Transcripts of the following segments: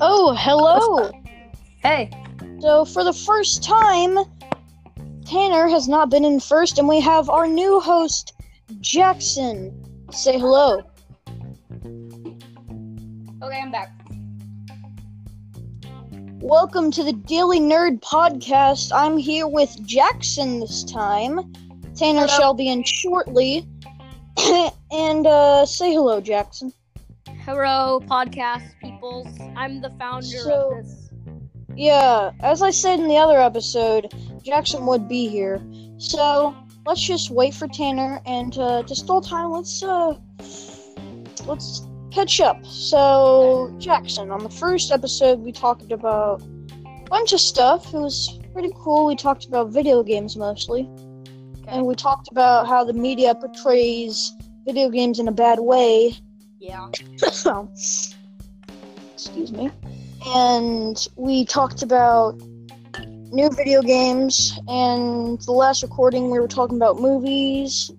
Oh, hello. Hey. So, for the first time, Tanner has not been in first, and we have our new host, Jackson. Say hello. Okay, I'm back. Welcome to the Daily Nerd Podcast. I'm here with Jackson this time. Tanner shall be in shortly. and uh, say hello, Jackson. Hello, podcast peoples. I'm the founder So- of this. Yeah, as I said in the other episode, Jackson would be here. So let's just wait for Tanner, and uh, to stall time, let's uh, let's catch up. So Jackson, on the first episode, we talked about a bunch of stuff. It was pretty cool. We talked about video games mostly, and we talked about how the media portrays video games in a bad way. Yeah. excuse me. And we talked about new video games, and the last recording we were talking about movies,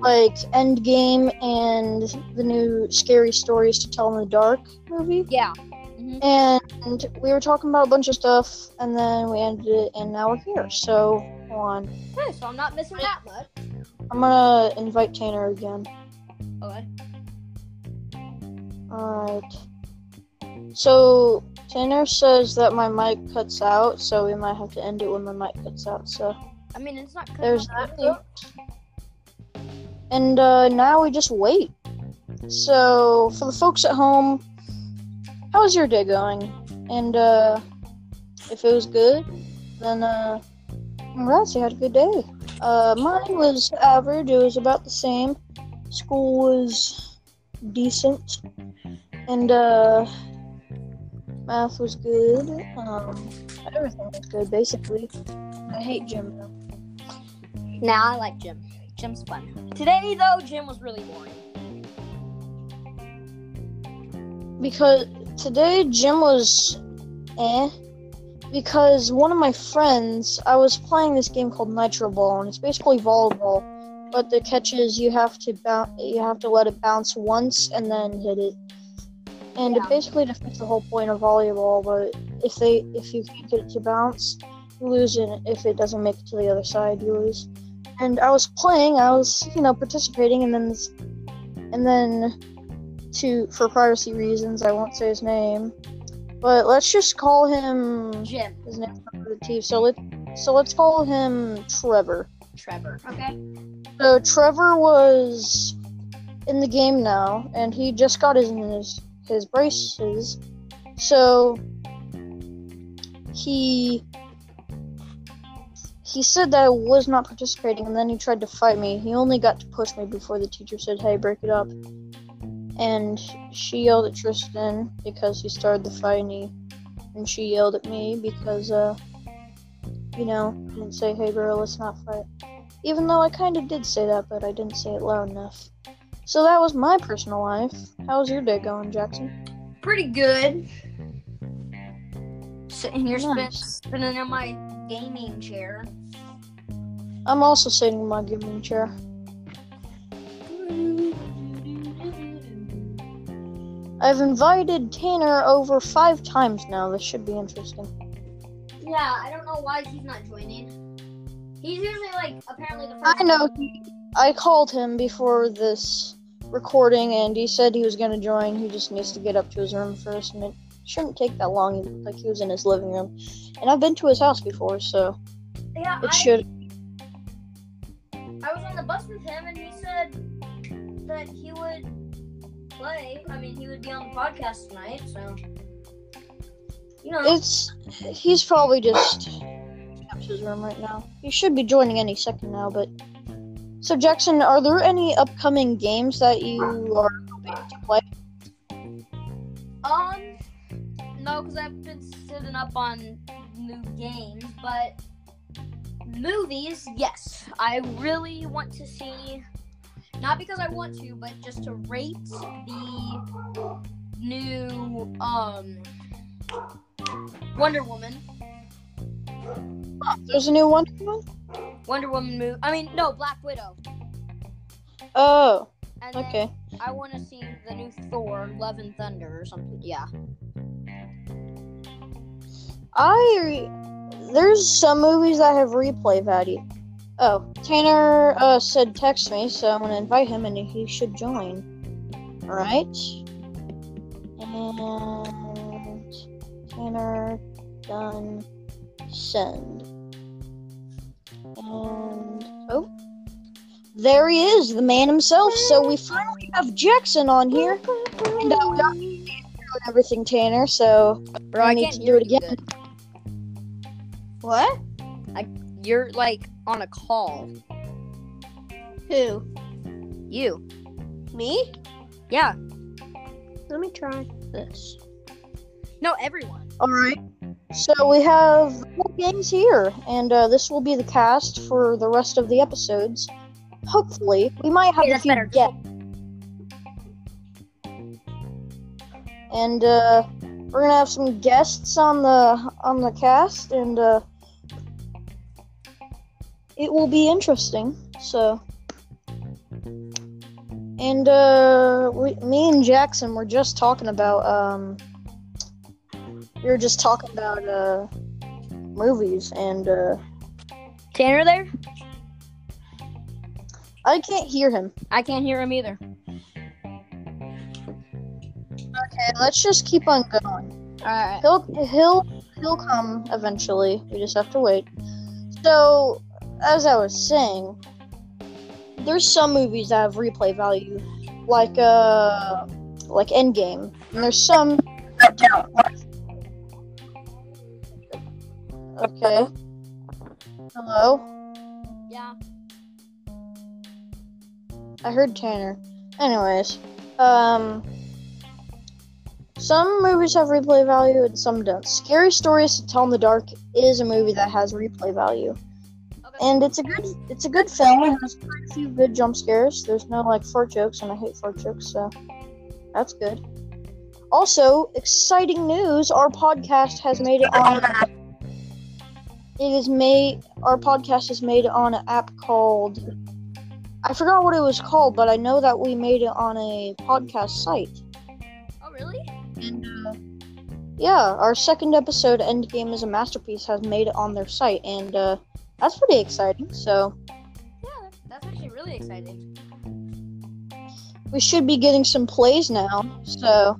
like Endgame and the new Scary Stories to Tell in the Dark movie. Yeah. Mm-hmm. And we were talking about a bunch of stuff, and then we ended it, and now we're here. So, on. Okay, so I'm not missing that much. I'm gonna invite Tanner again. Okay. Alright. So, Tanner says that my mic cuts out, so we might have to end it when my mic cuts out. So, I mean, it's not. there's that. that. And uh, now we just wait. So, for the folks at home, how's your day going? And uh, if it was good, then uh, congrats, you had a good day. Uh, mine was average. It was about the same. School was decent, and uh, math was good. Um, everything was good, basically. I hate gym though. Nah, I like gym. Gym's fun. Today, though, gym was really boring. because today gym was eh because one of my friends I was playing this game called Nitro Ball and it's basically volleyball but the catch is you have to bounce you have to let it bounce once and then hit it and Yeah. it basically defeats the whole point of volleyball but if they if you can't get it to bounce you lose and if it doesn't make it to the other side you lose and I was playing I was you know participating and then this, and then to for privacy reasons, I won't say his name. But let's just call him Jim. his name the T. So let so let's call him Trevor. Trevor. Okay. So Trevor was in the game now, and he just got his his, his braces. So he he said that I was not participating, and then he tried to fight me. He only got to push me before the teacher said, "Hey, break it up." And she yelled at Tristan because he started the fight, and, he, and she yelled at me because, uh, you know, I didn't say, "Hey, girl, let's not fight." Even though I kind of did say that, but I didn't say it loud enough. So that was my personal life. How's your day going, Jackson? Pretty good. Sitting here, spin, spinning in my gaming chair. I'm also sitting in my gaming chair. I've invited Tanner over five times now. This should be interesting. Yeah, I don't know why he's not joining. He's usually like apparently the first. I know. He, I called him before this recording, and he said he was gonna join. He just needs to get up to his room first, and it shouldn't take that long. He looked like he was in his living room, and I've been to his house before, so Yeah, it I, should. I was on the bus with him, and he said that he would play. I mean, he would be on the podcast tonight. So, you know, It's he's probably just his room right now. He should be joining any second now, but so Jackson, are there any upcoming games that you are hoping to play? um, no, because I've been sitting up on new games, but movies, yes, I really want to see. Not because I want to, but just to rate the new um Wonder Woman. There's a new Wonder Woman. Wonder Woman movie. I mean, no, Black Widow. Oh, And okay. I want to see the new Thor, Love and Thunder, or something. Yeah. I there's some movies that have replay value. Oh, Tanner uh, said text me, so I'm gonna invite him and he should join. All right. And Tanner done send. And oh, there he is, the man himself. So we finally have Jackson on here, and uh, we got and everything, Tanner. So Bro, I I need to do it again. good. what? You're like on a call. Who? You. Me? Yeah. Let me try this. No, everyone. All right. So we have games here, and uh, this will be the cast for the rest of the episodes. Hopefully, we might have Okay, a few better. guests, and uh, we're gonna have some guests on the on the cast, and uh, it will be interesting. So, and uh, we, me and Jackson were just talking about um, we were just talking about uh, movies, and uh, Tanner there? I can't hear him. I can't hear him either. Okay, let's just keep on going. Alright. He'll he'll he'll come eventually. We just have to wait. So, as I was saying, there's some movies that have replay value, like uh, like Endgame, and there's some that don't. Okay. Hello. Yeah. I heard Tanner. Anyways, um, some movies have replay value and some don't. Scary Stories to Tell in the Dark is a movie that has replay value. And it's a good it's a good film. It has quite a few good jump scares. There's no like fart jokes, and I hate fart jokes, so that's good. Also, exciting news: our podcast has made it on. It is made. Our podcast is made on an app called I forgot what it was called, but I know that we made it on a podcast site. oh, really? And uh, yeah, our second episode, Endgame is a Masterpiece, has made it on their site, and uh, that's pretty exciting. So Yeah, that's actually really exciting. we should be getting some plays now. So,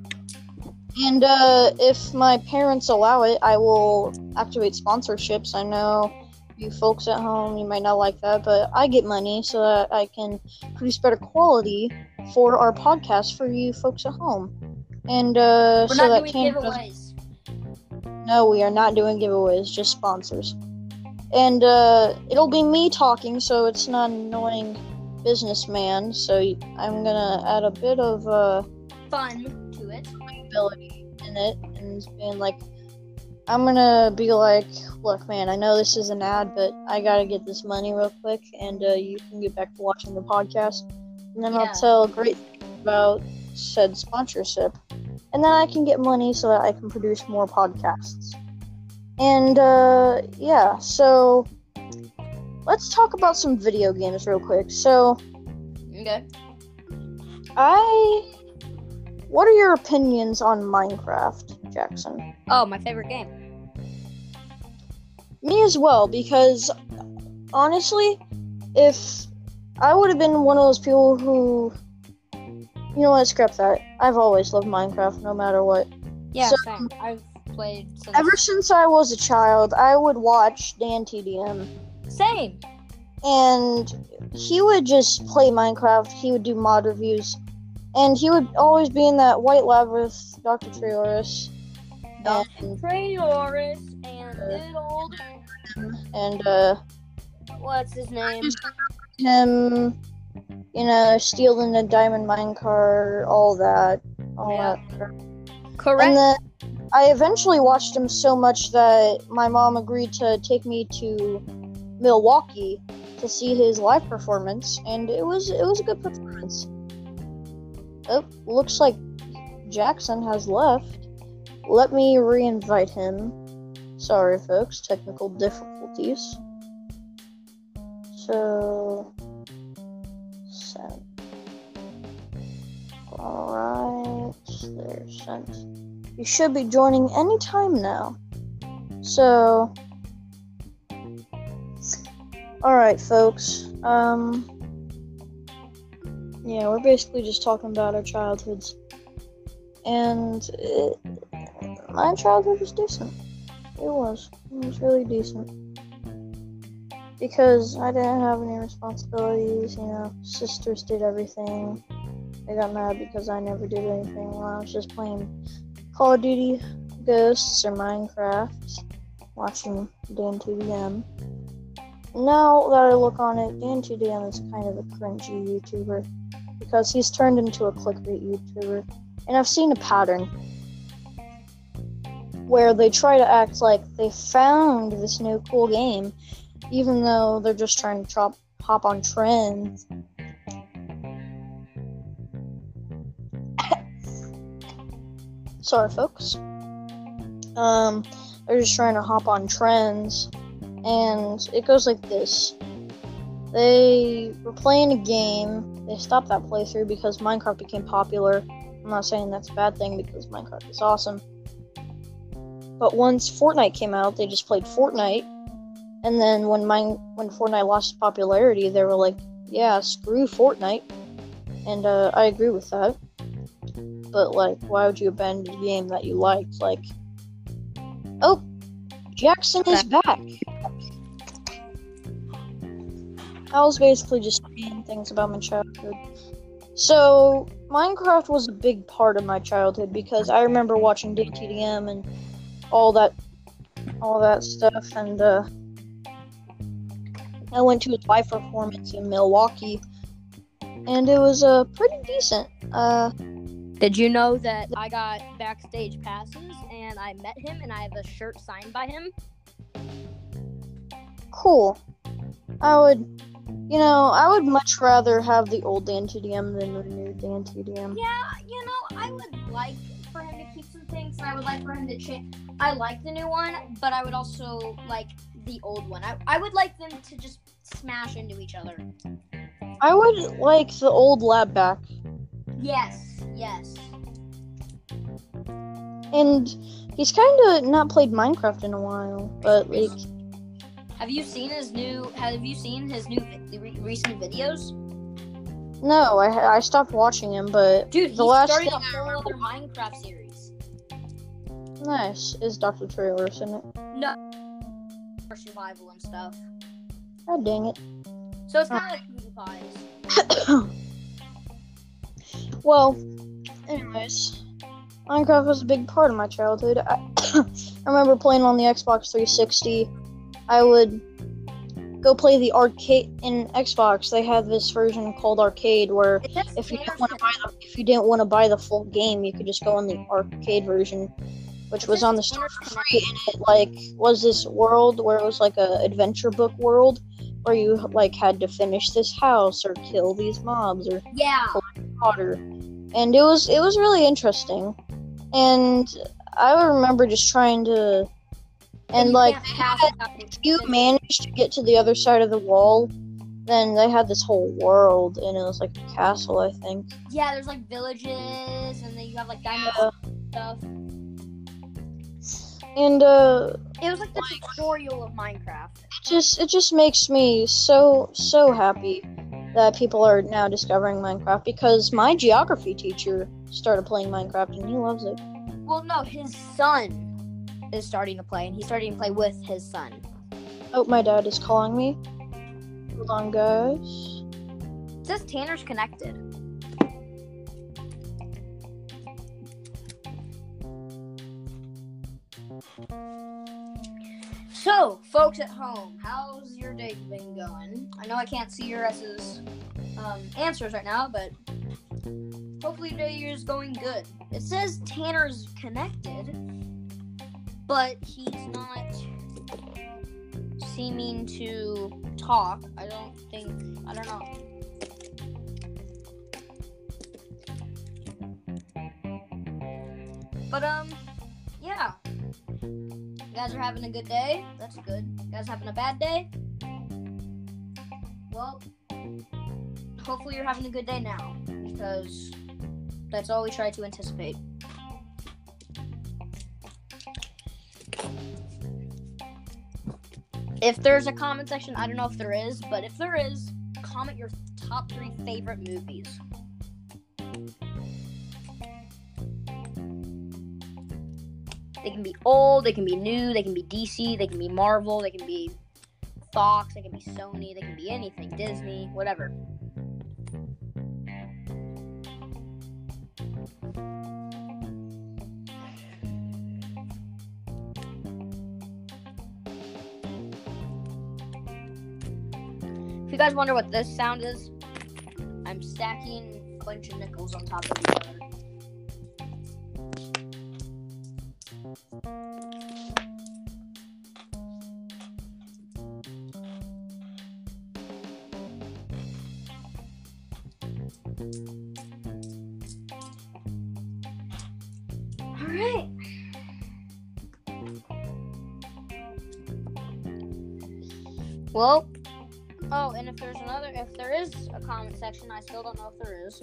and uh, if my parents allow it, I will activate sponsorships. I know you folks at home, you might not like that, but I get money so that I can produce better quality for our podcast for you folks at home. And uh, We're so that can giveaways. No, we are not doing giveaways, just sponsors. And uh, it'll be me talking, so it's not annoying businessman. So I'm gonna add a bit of uh, Fun to it. ability in it, and being like, I'm gonna be like, look, man, I know this is an ad, but I gotta get this money real quick, and uh, you can get back to watching the podcast. And then Yeah. I'll tell great things about said sponsorship, and then I can get money so that I can produce more podcasts. And uh, yeah, so let's talk about some video games real quick. So Okay. I, what are your opinions on Minecraft, Jackson? Oh, my favorite game. Me as well, because honestly, if I would have been one of those people who, you know what, scrap that. I've always loved Minecraft, no matter what. Yeah, So-. I've played. Ever since I was a child, I would watch Dan TDM, Same. and he would just play Minecraft. He would do mod reviews, and he would always be in that white lab with Dr. Trayaurus. And, Trayaurus and good old. and uh, What's his name? him, you know, stealing a diamond minecart, all that, all Yeah. that. Correct. And then I eventually watched him so much that my mom agreed to take me to Milwaukee to see his live performance, and it was it was a good performance. Oh, looks like Jackson has left. Let me re-invite him. Sorry, folks, technical difficulties. So, send. Alright, they're sent. You should be joining any time now. So, alright, folks. Um, yeah, we're basically just talking about our childhoods. And it, my childhood was decent. It was. It was really decent. Because I didn't have any responsibilities, you know, sisters did everything. They got mad because I never did anything while I was just playing Call of Duty Ghosts or Minecraft, watching Dan TDM. Now that I look on it, Dan TDM is kind of a cringy YouTuber because he's turned into a clickbait YouTuber. And I've seen a pattern where they try to act like they found this new cool game, even though they're just trying to chop, hop on trends. Sorry, folks. Um, they're just trying to hop on trends, and it goes like this. They were playing a game. They stopped that playthrough because Minecraft became popular. I'm not saying that's a bad thing because Minecraft is awesome. But once Fortnite came out, they just played Fortnite. And then when mine when Fortnite lost popularity, they were like, "Yeah, screw Fortnite." And uh, I agree with that. But like, why would you abandon a game that you liked? Like, oh, Jackson is back. I was basically just saying things about my childhood. So Minecraft was a big part of my childhood because I remember watching DTDM and all that all that stuff and uh, I went to his live performance in Milwaukee and it was uh pretty decent. Uh Did you know that I got backstage passes and I met him and I have a shirt signed by him? cool. I would you know, I would much rather have the old Dan TDM than the new Dan TDM. Yeah, you know, I would like for him to keep some things and I would like for him to change. I like the new one, but I would also like the old one. I, I would like them to just smash into each other. I would like the old lab back. Yes, yes. And he's kind of not played Minecraft in a while, but like Have you seen his new? Have you seen his new re- recent videos? no, I I stopped watching him, but Dude, he's the last starting thing a whole other Minecraft series. nice is Dr. Trailer, in it. No, for survival and stuff. God dang it. So it's kind of like PewDiePie's. well, anyways, Minecraft was a big part of my childhood. I, I remember playing on the Xbox 360. I would go play the arcade in Xbox. They had this version called Arcade where if you didn't want to buy the if you didn't want to buy the full game, you could just go on the arcade version, which was on the store for free. And it like was this world where it was like a adventure book world where you like had to finish this house or kill these mobs or Yeah. water, and it was it was really interesting. And I remember just trying to, and like can't pass without if you managed to get to the other side of the wall, then they had this whole world, and it was like a castle, I think. Yeah, there's like villages, and then you have like diamond Uh, stuff. And uh, It was like the tutorial of Minecraft. it just it just makes me so so happy that people are now discovering Minecraft because my geography teacher started playing Minecraft and he loves it. Well, no, his son is starting to play, and he's starting to play with his son. Oh, my dad is calling me. Hold on, guys. It says Tanner's connected. So, folks at home, how's your day been going? I know I can't see your S's um, answers right now, but hopefully your day is going good. It says Tanner's connected, but he's not seeming to talk. I don't think. I don't know. But um, yeah. Guys are having a good day. That's good. You guys having a bad day? Well, hopefully you're having a good day now because That's all we try to anticipate. If there's a comment section, I don't know if there is, but if there is, comment your top three favorite movies. They can be old, they can be new, they can be DC, they can be Marvel, they can be Fox, they can be Sony, they can be anything, Disney, whatever. If you guys wonder what this sound is, I'm stacking a bunch of nickels on top of each other. Comment section, I still don't know if there is.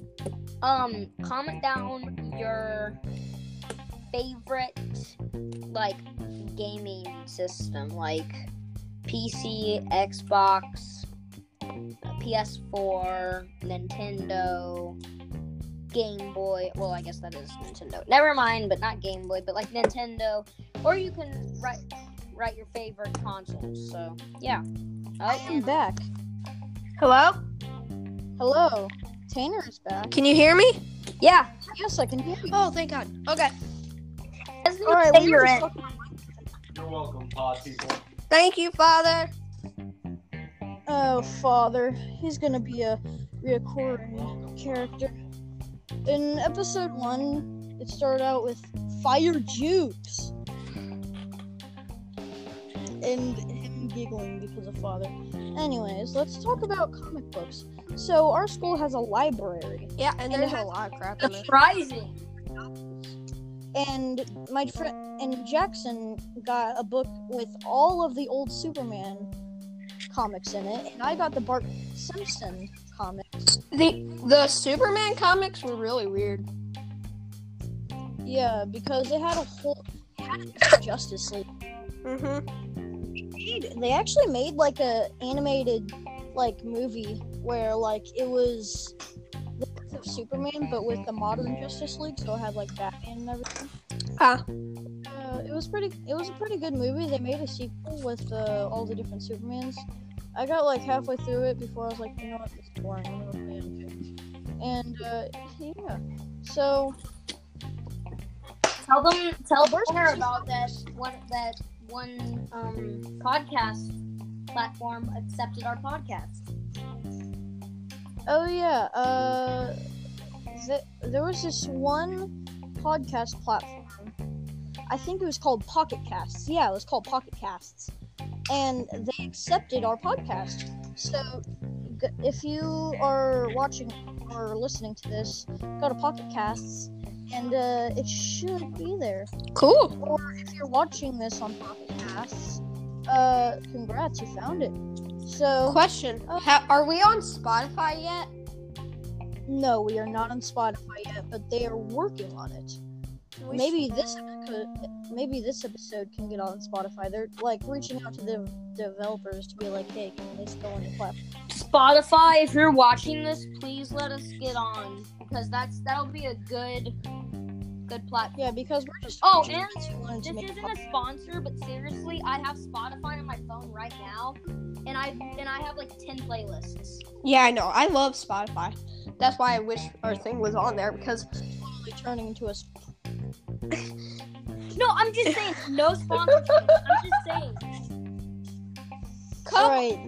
Um, comment down your favorite like gaming system, like PC, Xbox, PS4, Nintendo, Game Boy. Well, I guess that is Nintendo. Never mind, but not Game Boy, but like Nintendo. Or you can write write your favorite consoles. So yeah. I Oh, am and back. Hello? Hello. Tanner is back. Can you hear me? yeah. Yes, I can hear you. Oh, thank God. Okay. All right, we you're were in. just talking- You're welcome, pod people. Thank you, Father. Oh, father, he's gonna be a reoccurring character. In episode one, it started out with Fire Jukes. And him giggling because of father. Anyways, let's talk about comic books. So, our school has a library, Yeah, and And there's a lot of crap in there. Surprising. and my friend and Jackson got a book with all of the old Superman comics in it, and I got the Bart Simpson comics. The the Superman comics were really weird. Yeah, because they had a whole it had a Justice League. Mm-hmm. They actually made like a animated like movie where like it was the birth of Superman, but with the modern Justice League, so it had like Batman and everything. Ah. Uh, it was pretty. It was a pretty good movie. They made a sequel with uh, all the different Supermans. I got like halfway through it before I was like, you know what, this is boring. I'm gonna play it. And uh, yeah, so Tell them, tell Tanner about that one that one um podcast platform accepted our podcast. Oh yeah, uh, th- there was this one podcast platform. I think it was called Pocket Casts. Yeah, it was called Pocket Casts, and they accepted our podcast. So g- if you are watching or listening to this, go to Pocket Casts, and uh, it should be there. Cool. Or if you're watching this on Pocket Casts, uh, congrats, you found it. So Question: oh. ha- Are we on Spotify yet? no, we are not on Spotify yet, but they are working on it. We Maybe this episode, maybe this episode can get on Spotify. They're like reaching out to the developers to be like, hey, can this go on your platform? Spotify, if you're watching this, please let us get on because that's that'll be a good good platform. Yeah, because we're just Oh, and just wanting to This isn't a sponsor, but seriously, I have Spotify on my phone right now, and I and I have like ten playlists. Yeah, I know. I love Spotify. That's why I wish our thing was on there because totally turning into a. No, I'm just saying, no sponsorship. I'm just saying. come Alright,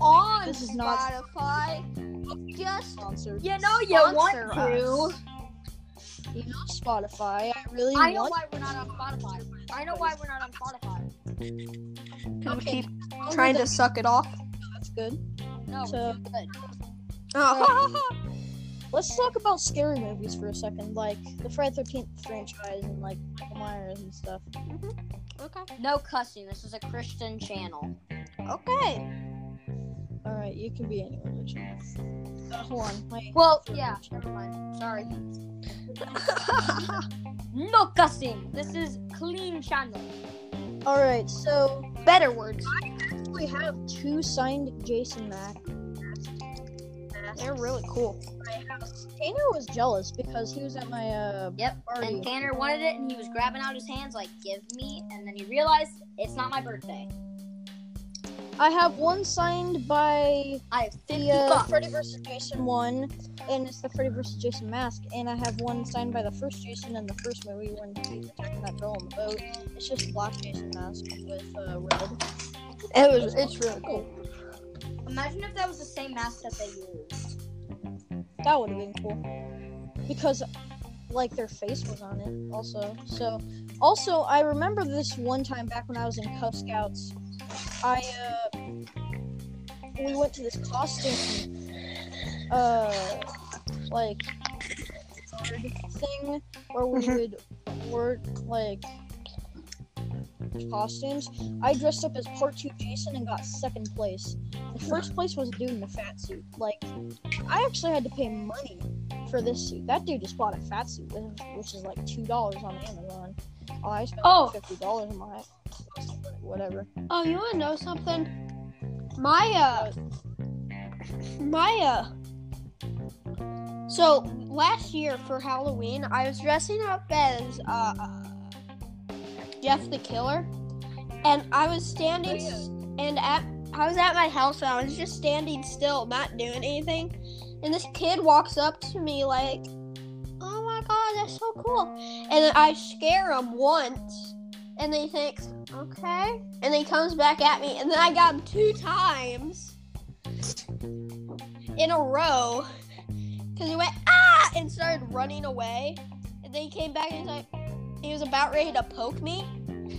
on This is not- Spotify. Just sponsored. You know you want Sponsor to. You know Spotify. I really I know want. why we're not on Spotify. I know why we're not on Spotify. Can we Okay, keep trying to suck it off? That's good. No, So- good. Oh. Um, let's talk about scary movies for a second, like the Friday Thirteenth franchise and like Michael Myers and stuff. Mm-hmm. okay. No cussing. This is a Christian channel. Okay. All right, you can be any religion. Uh, hold on. My Well, yeah, never mind. Sorry. No cussing. This is clean channel. All right, so Better words. We have two signed Jason Mac. They're really cool. Tanner was jealous because he was at my uh Yep. party. And Tanner wanted it, and he was grabbing out his hands like, "Give me!" And then he realized it's not my birthday. I have one signed by I have fifty the uh. Freddy vs. Jason one, and it's the Freddy vs. Jason mask. And I have one signed by the first Jason in the first movie when he's attacking that girl on the boat. It's just black Jason mask with uh, red. It was. It's really cool. Imagine if that was the same mask that they used. That would have been cool because like their face was on it also. So also I remember this one time back when I was in Cub Scouts. I uh we went to this costume uh like thing where we would work like costumes. I dressed up as part two Jason and got second place. The first place was a dude in a fat suit. Like I actually had to pay money for this suit. That dude just bought a fat suit, which is like two dollars on Amazon. Oh, I spent Oh. like fifty dollars on my whatever. Oh, you want to know something? My uh, my uh. So last year for Halloween, I was dressing up as uh, Jeff the Killer, and I was standing Oh, yeah. and at I was at my house and I was just standing still, not doing anything, and this kid walks up to me like, "Oh my god, that's so cool!" And I scare him once, and then he thinks, "Okay," and then he comes back at me, and then I got him two times in a row. Because he went ah! and started running away, and then he came back and he's like, he was about ready to poke me,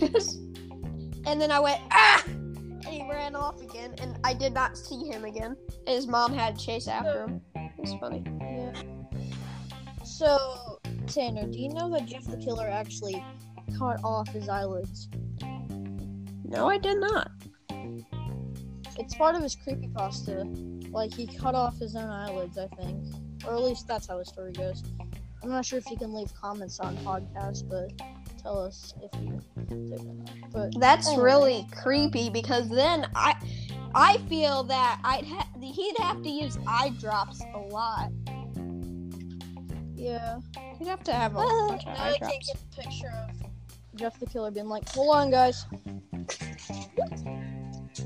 and then I went ah, and he ran off again, and I did not see him again. And his mom had to chase after him. It's funny. Yeah. So Tanner, do you know that Jeff the Killer actually cut off his eyelids? No, I did not. It's part of his creepypasta. Like he cut off his own eyelids, I think, or at least that's how the story goes. I'm not sure if you can leave comments on podcast, but tell us if you. But That's Anyway. really creepy because then I, I feel that I'd ha- he'd have to use eye drops a lot. yeah, He'd have to have a Uh, bunch of now eye I drops. can't get a picture of Jeff the Killer being like, "Hold on, guys."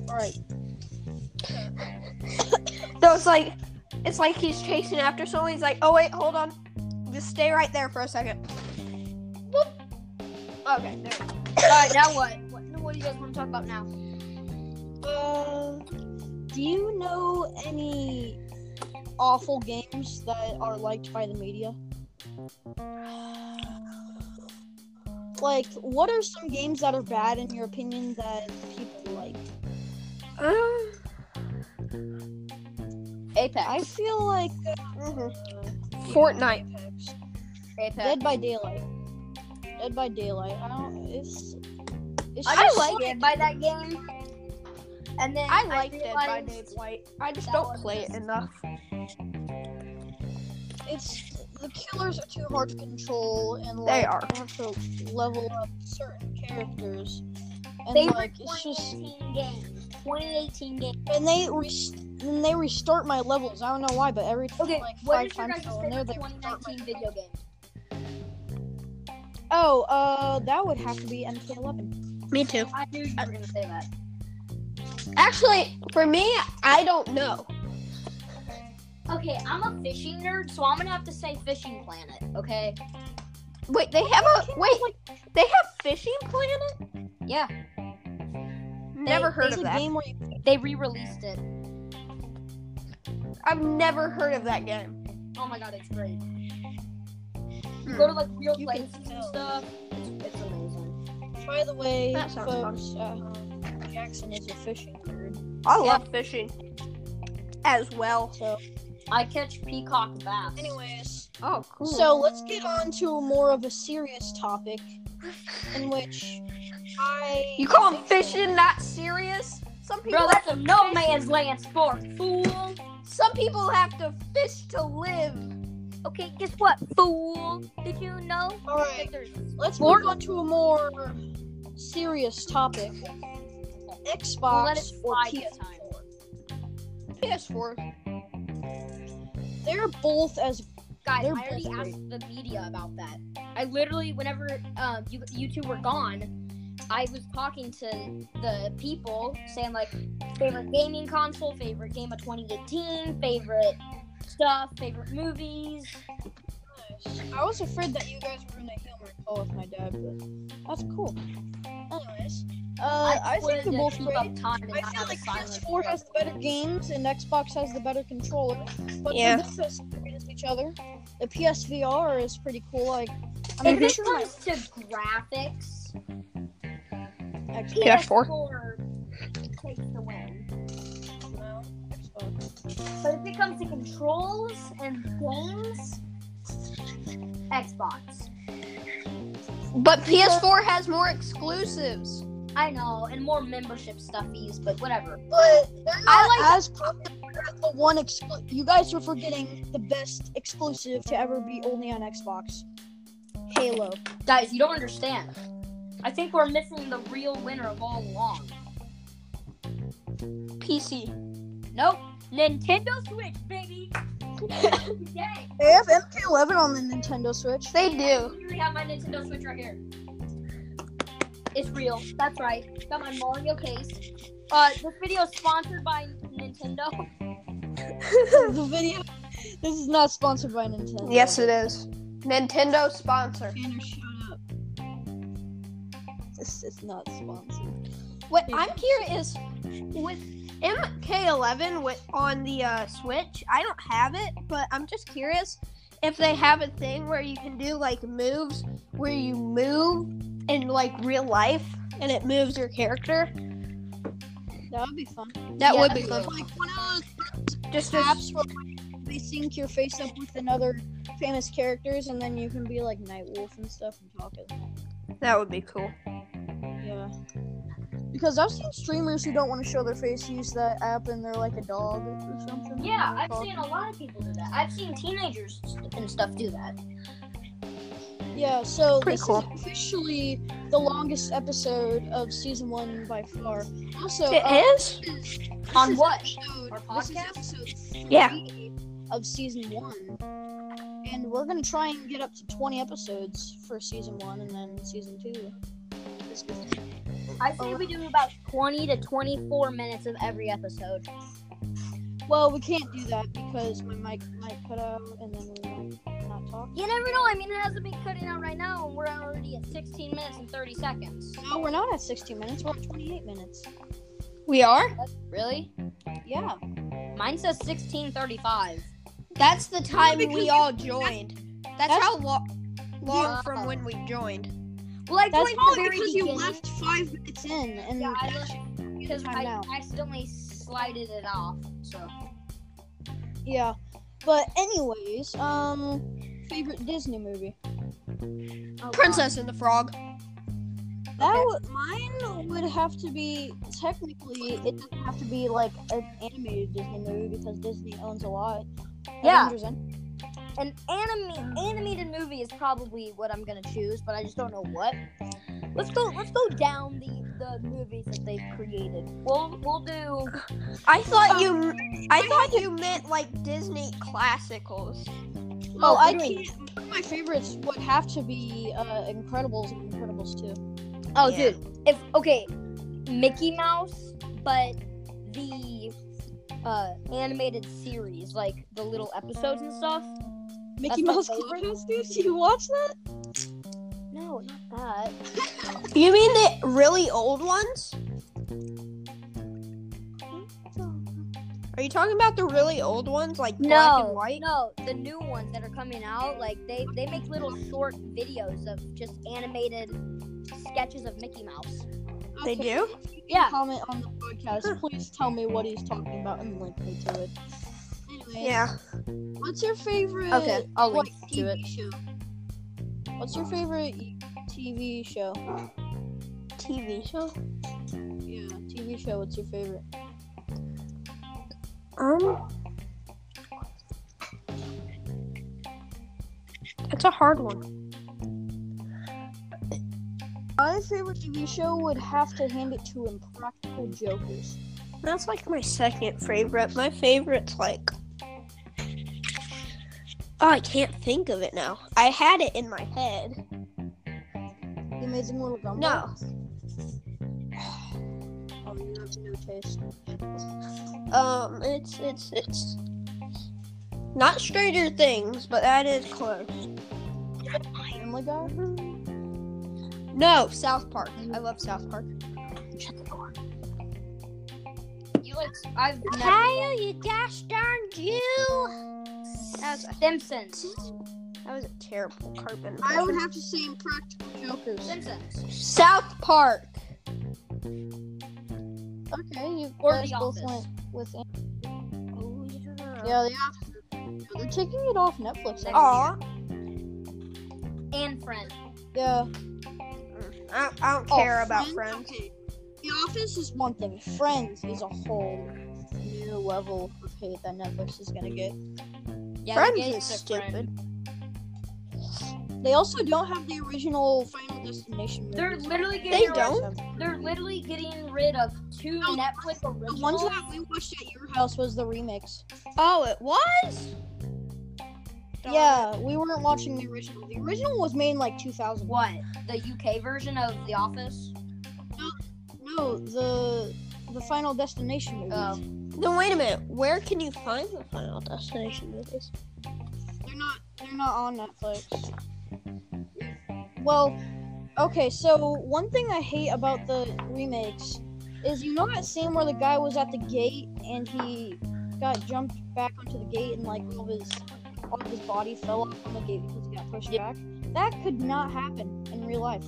All right. So it's like, it's like he's chasing after someone. He's like, oh wait, hold on, just stay right there for a second. Boop. Okay, there. we go. All right, now what? What, what do you guys want to talk about now? Uh, do you know any awful games that are liked by the media? Like, what are some games that are bad in your opinion that people like? Uh, Apex. I feel like uh, mhm. Fortnite. Apex. Apex. Dead by Daylight. Dead by Daylight. I don't. It's. It's I just just like it by that game. And then I like Dead by Daylight. I just don't was play it enough. It's the killers are too hard to control, and They are. you have to level up certain characters, and Favorite like it's just 2018 game. 2018 game. and they re- and they restart my levels. I don't know why, but every time Okay, like what five is your times guys' I in there, they restart my 2019 video game? Oh, uh, that would have to be MK11. Me too. I knew you were gonna say that. Actually, for me, I don't know. Okay, I'm a fishing nerd, so I'm gonna have to say Fishing Planet. Okay. Wait, they have a wait. They have Fishing Planet. Yeah, Never heard of a that. game where you they re-released it. I've never heard of that game. Oh my god, it's great. You Hmm. go to like real You places and stuff. It's, it's amazing. By the way, That sounds fun. folks, uh, Jackson is a fishing nerd. I Yeah. love fishing as well. So, I catch peacock bass. anyways, Oh, cool. so let's get on to more of a serious topic, in which I you call them fishing, not serious? Some people Bro, that's a no man's land sport, fool. some people have to fish to live. Okay, guess what, fool? Did you know All that right, there's let's move on to a more serious topic. Xbox We'll let it or PS4. PS4. They're both as Guys, They're I already both asked the media about that. I literally, whenever um, you, you two were gone, I was talking to the people saying, like, favorite gaming console, favorite game of 2018, favorite stuff, favorite movies. I was afraid that you guys were gonna hear my call with my dad, but that's cool. Anyways, uh, I, just think wanted they're both keep great. up time I not feel like PS4 has the better games and Xbox has the better controller, but Yeah. they're both as great as each other. The PSVR is pretty cool. Like, I'm If it comes to graphics, Xbox, PS4. takes the win. no, Xbox. But if it comes to controls and games, Xbox. But PS4 has more exclusives. I know, and more membership stuffies, but whatever. But they're not I like- as popular as the one exclu- You guys are forgetting the best exclusive to ever be only on Xbox. Halo. Guys, you don't understand. I think we're missing the real winner of all along. PC. Nope. Nintendo Switch, baby. Yay. They have MK11 on the Nintendo Switch. They I do. literally have my Nintendo Switch right here. It's real. That's right. Got my Mario case. Uh, this video is sponsored by Nintendo. the video. This is not sponsored by Nintendo. Yes, it is. Nintendo sponsor. This is not sponsored. What I'm curious with MK11 with on the uh, Switch. I don't have it, but I'm just curious if they have a thing where you can do like moves where you move in like real life and it moves your character. That would be fun. That Yeah, would be fun. Like one of those Just apps where they sync your face up with another famous characters, and then you can be like Nightwolf and stuff and talk as. That would be cool. Yeah. Because I've seen streamers who don't want to show their face use that app, and they're like a dog or something. Yeah, I've talking. seen a lot of people do that. I've seen teenagers and stuff do that. Yeah, so Pretty this cool. is officially the longest episode of season one by far. Also, It uh, is? On what? episode- Our This is podcast? episode three Yeah. of season one, and we're gonna try and get up to twenty episodes for season one, and then season two. I say we do about 20 to 24 minutes of every episode. Well, we can't do that because my mic might cut out, and then we might not talk. You never know. I mean, it hasn't been cutting out right now, and we're already at 16 minutes and 30 seconds. No, we're not at sixteen minutes. We're at twenty-eight minutes. We are? Really? Yeah. Mine says 16:35. That's the time because we all joined. That's, That's- how lo- long Yeah. from when we joined. Well, I That's probably because you left five minutes in, and Yeah, I left because I now. accidentally slided it off. So Yeah. But anyways, um, favorite Disney movie. Oh, Princess and the Frog. That Okay. would mine would have to be technically it doesn't have to be like an animated Disney movie because Disney owns a lot. Yeah. Avengers End- An anime animated movie is probably what I'm gonna choose, but I just don't know what. Let's go. Let's go down the the movies that they've created. We'll we'll do. I thought you I thought you meant like Disney classicals. Well, Oh, I what do you can't. One of my favorites would have to be uh, Incredibles and Incredibles 2. Oh, Yeah. dude. If okay, Mickey Mouse, but the uh animated series, like the little episodes and stuff. Mickey my Mouse. Clubhouse, dude. Did you watch that? No, not that. You mean the really old ones? Are you talking about the really old ones, like black and white? no, the new ones that are coming out, like they they make little short videos of just animated sketches of Mickey Mouse. They Okay, do? if you can Yeah. Comment on the podcast. Please tell me what he's talking about and link me to it. Anyways, Yeah. What's your favorite? Okay, I'll like, link to TV it. show? What's your favorite TV show? TV show. Yeah, TV TV show, what's your favorite? Um, it's a hard one. My favorite TV show would have to hand it to Impractical Jokers. That's like my second favorite. My favorite's like. Oh, I can't think of it now. I had it in my head. The Amazing Little Gumball. No. Oh, you have no taste. Um, it's it's it's not Stranger Things, but that is close. Family Guy. No, South Park. I love South Park. Check it out. You like? I've never. Kyle, you gosh darn Jew! That was Simpsons. that was a terrible carpenter. I would have to say Impractical Jokers. Simpsons. South Park. Okay, you Or guys The both Office. went with. Oh yeah. Yeah, The Office. They're taking it off Netflix. Aw. And Friends. Yeah. I, I don't Oh, care about Friends. Okay. The Office is one thing. Friends is a whole new level of hate that Netflix is gonna get. Yeah, Friends is gays are stupid. They also don't have the original Final Destination. They're movies. literally They getting rid. don't? They're literally getting rid of two No, Netflix The originals. ones that we watched at your house was the remix. Oh, it was. Darn Yeah, we weren't watching the original. The original was made in like 2000. What? The UK version of The Office? No, no the the Final Destination movies. Oh. it. Then wait a minute. Where can you find the Final Destination movies? They're not. They're not on Netflix. Well, okay. So one thing I hate about the remakes is you know that scene where the guy was at the gate and he got jumped back onto the gate and like all of his all of his body fell off on the gate because he got pushed back. That could not happen in real life.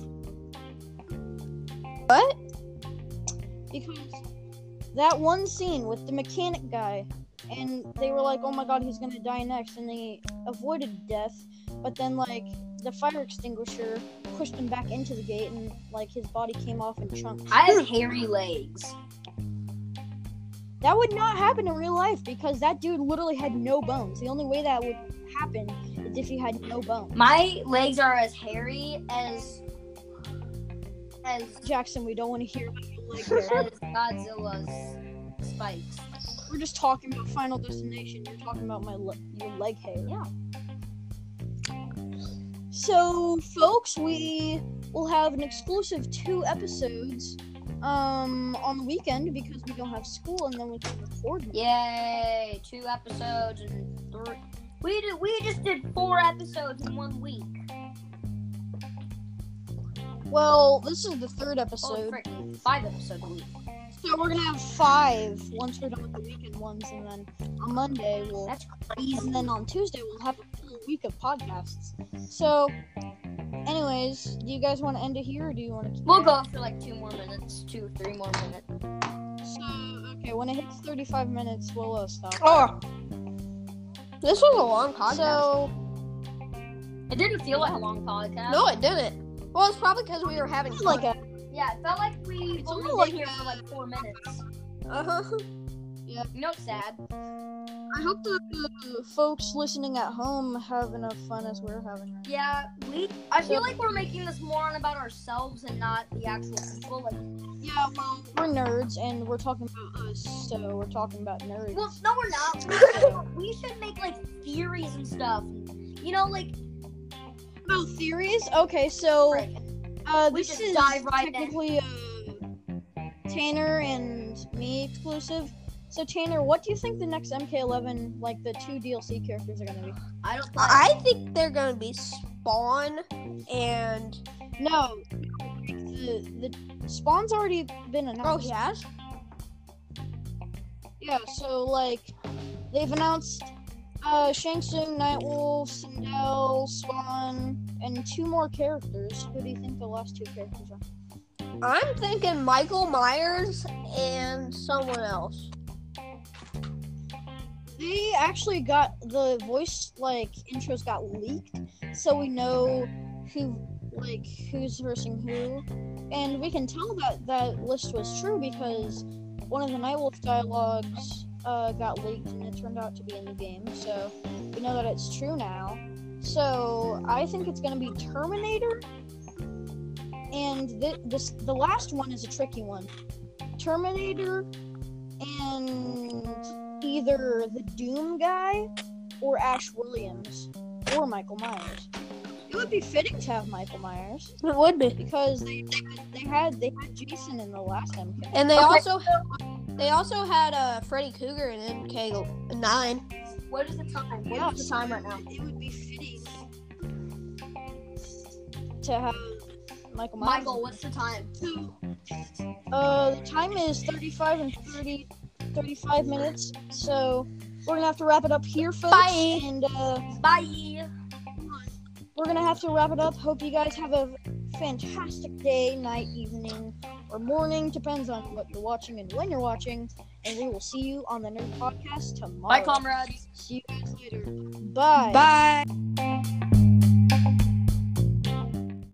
What? Because that one scene with the mechanic guy and they were like, "Oh my god, he's gonna die next," and they avoided death. But then, like, the fire extinguisher pushed him back into the gate, and like his body came off in chunks. I have hairy legs. That would not happen in real life because that dude literally had no bones. The only way that would happen is if he had no bones. My legs are as hairy as as Jackson, we don't want to hear about your leg as. Godzilla's spikes. We're just talking about Final Destination. You're talking about my le- your leg hair. Yeah. So, folks, we will have an exclusive two episodes um on the weekend because we don't have school and then we can record. Yay! Two episodes and three. We did, we just did four episodes in one week. Well, this is the third Oh, episode. frick, five episodes a week. So we're gonna have five once we're done with the weekend ones, and then on Monday we'll, That's crazy. and then on Tuesday we'll have a week of podcasts. So, anyways, do you guys want to end it here, or do you want to keep? We'll go for like two more minutes, two, three more minutes. So, okay, when it hits thirty-five minutes, we'll uh, stop. Oh, this was a long podcast. So, It didn't feel like a long podcast. no, it didn't. Well, it's probably because we were having fun. like a Yeah, it felt like we It's only been like here for like four minutes. Uh-huh. You know, it's sad. I hope the folks listening at home have enough fun as we're having. right Yeah, we. I feel like we're making this more on about ourselves and not the actual people. Like. Yeah, well, we're nerds and we're talking about us, so we're talking about nerds. well, no, we're not. We should, we should make like theories and stuff. You know, like Oh, theories? Okay, so uh, We this is right technically uh, Tanner and me exclusive. So Tanner, what do you think the next MK11, like the two DLC characters, are gonna be? I don't. Play. I think they're gonna be Spawn and No, the the Spawn's already been announced. oh, announced. he has. Yeah, so like they've announced uh Shang Tsung, Nightwolf, Sindel, Spawn, and two more characters. Who do you think the last two characters are? I'm thinking Michael Myers and someone else. They actually got the voice like intros got leaked, so we know who like who's versing who, and we can tell that that list was true because one of the Nightwolf dialogues uh, got leaked and it turned out to be in the game. So we know that it's true now. So I think it's gonna be Terminator, and th- this the last one is a tricky one. Terminator and either the Doom guy or Ash Williams or Michael Myers. It would be fitting to have Michael Myers It would be. because they they had they had Jason in the last MK. And they Okay. also they also had uh Freddy Krueger in MK nine. What is the time? What Yeah, is the time right now? It would be fitting to have Michael Myers. Michael, what's the time? Uh, the time is 35 and 30, 35 minutes. So we're gonna have to wrap it up here, folks. Bye. And uh, Bye. we're gonna have to wrap it up. Hope you guys have a fantastic day, night, evening, or morning. Depends on what you're watching and when you're watching. And we will see you on the Nerd Podcast tomorrow. Bye, comrades. See you guys later. Bye. Bye.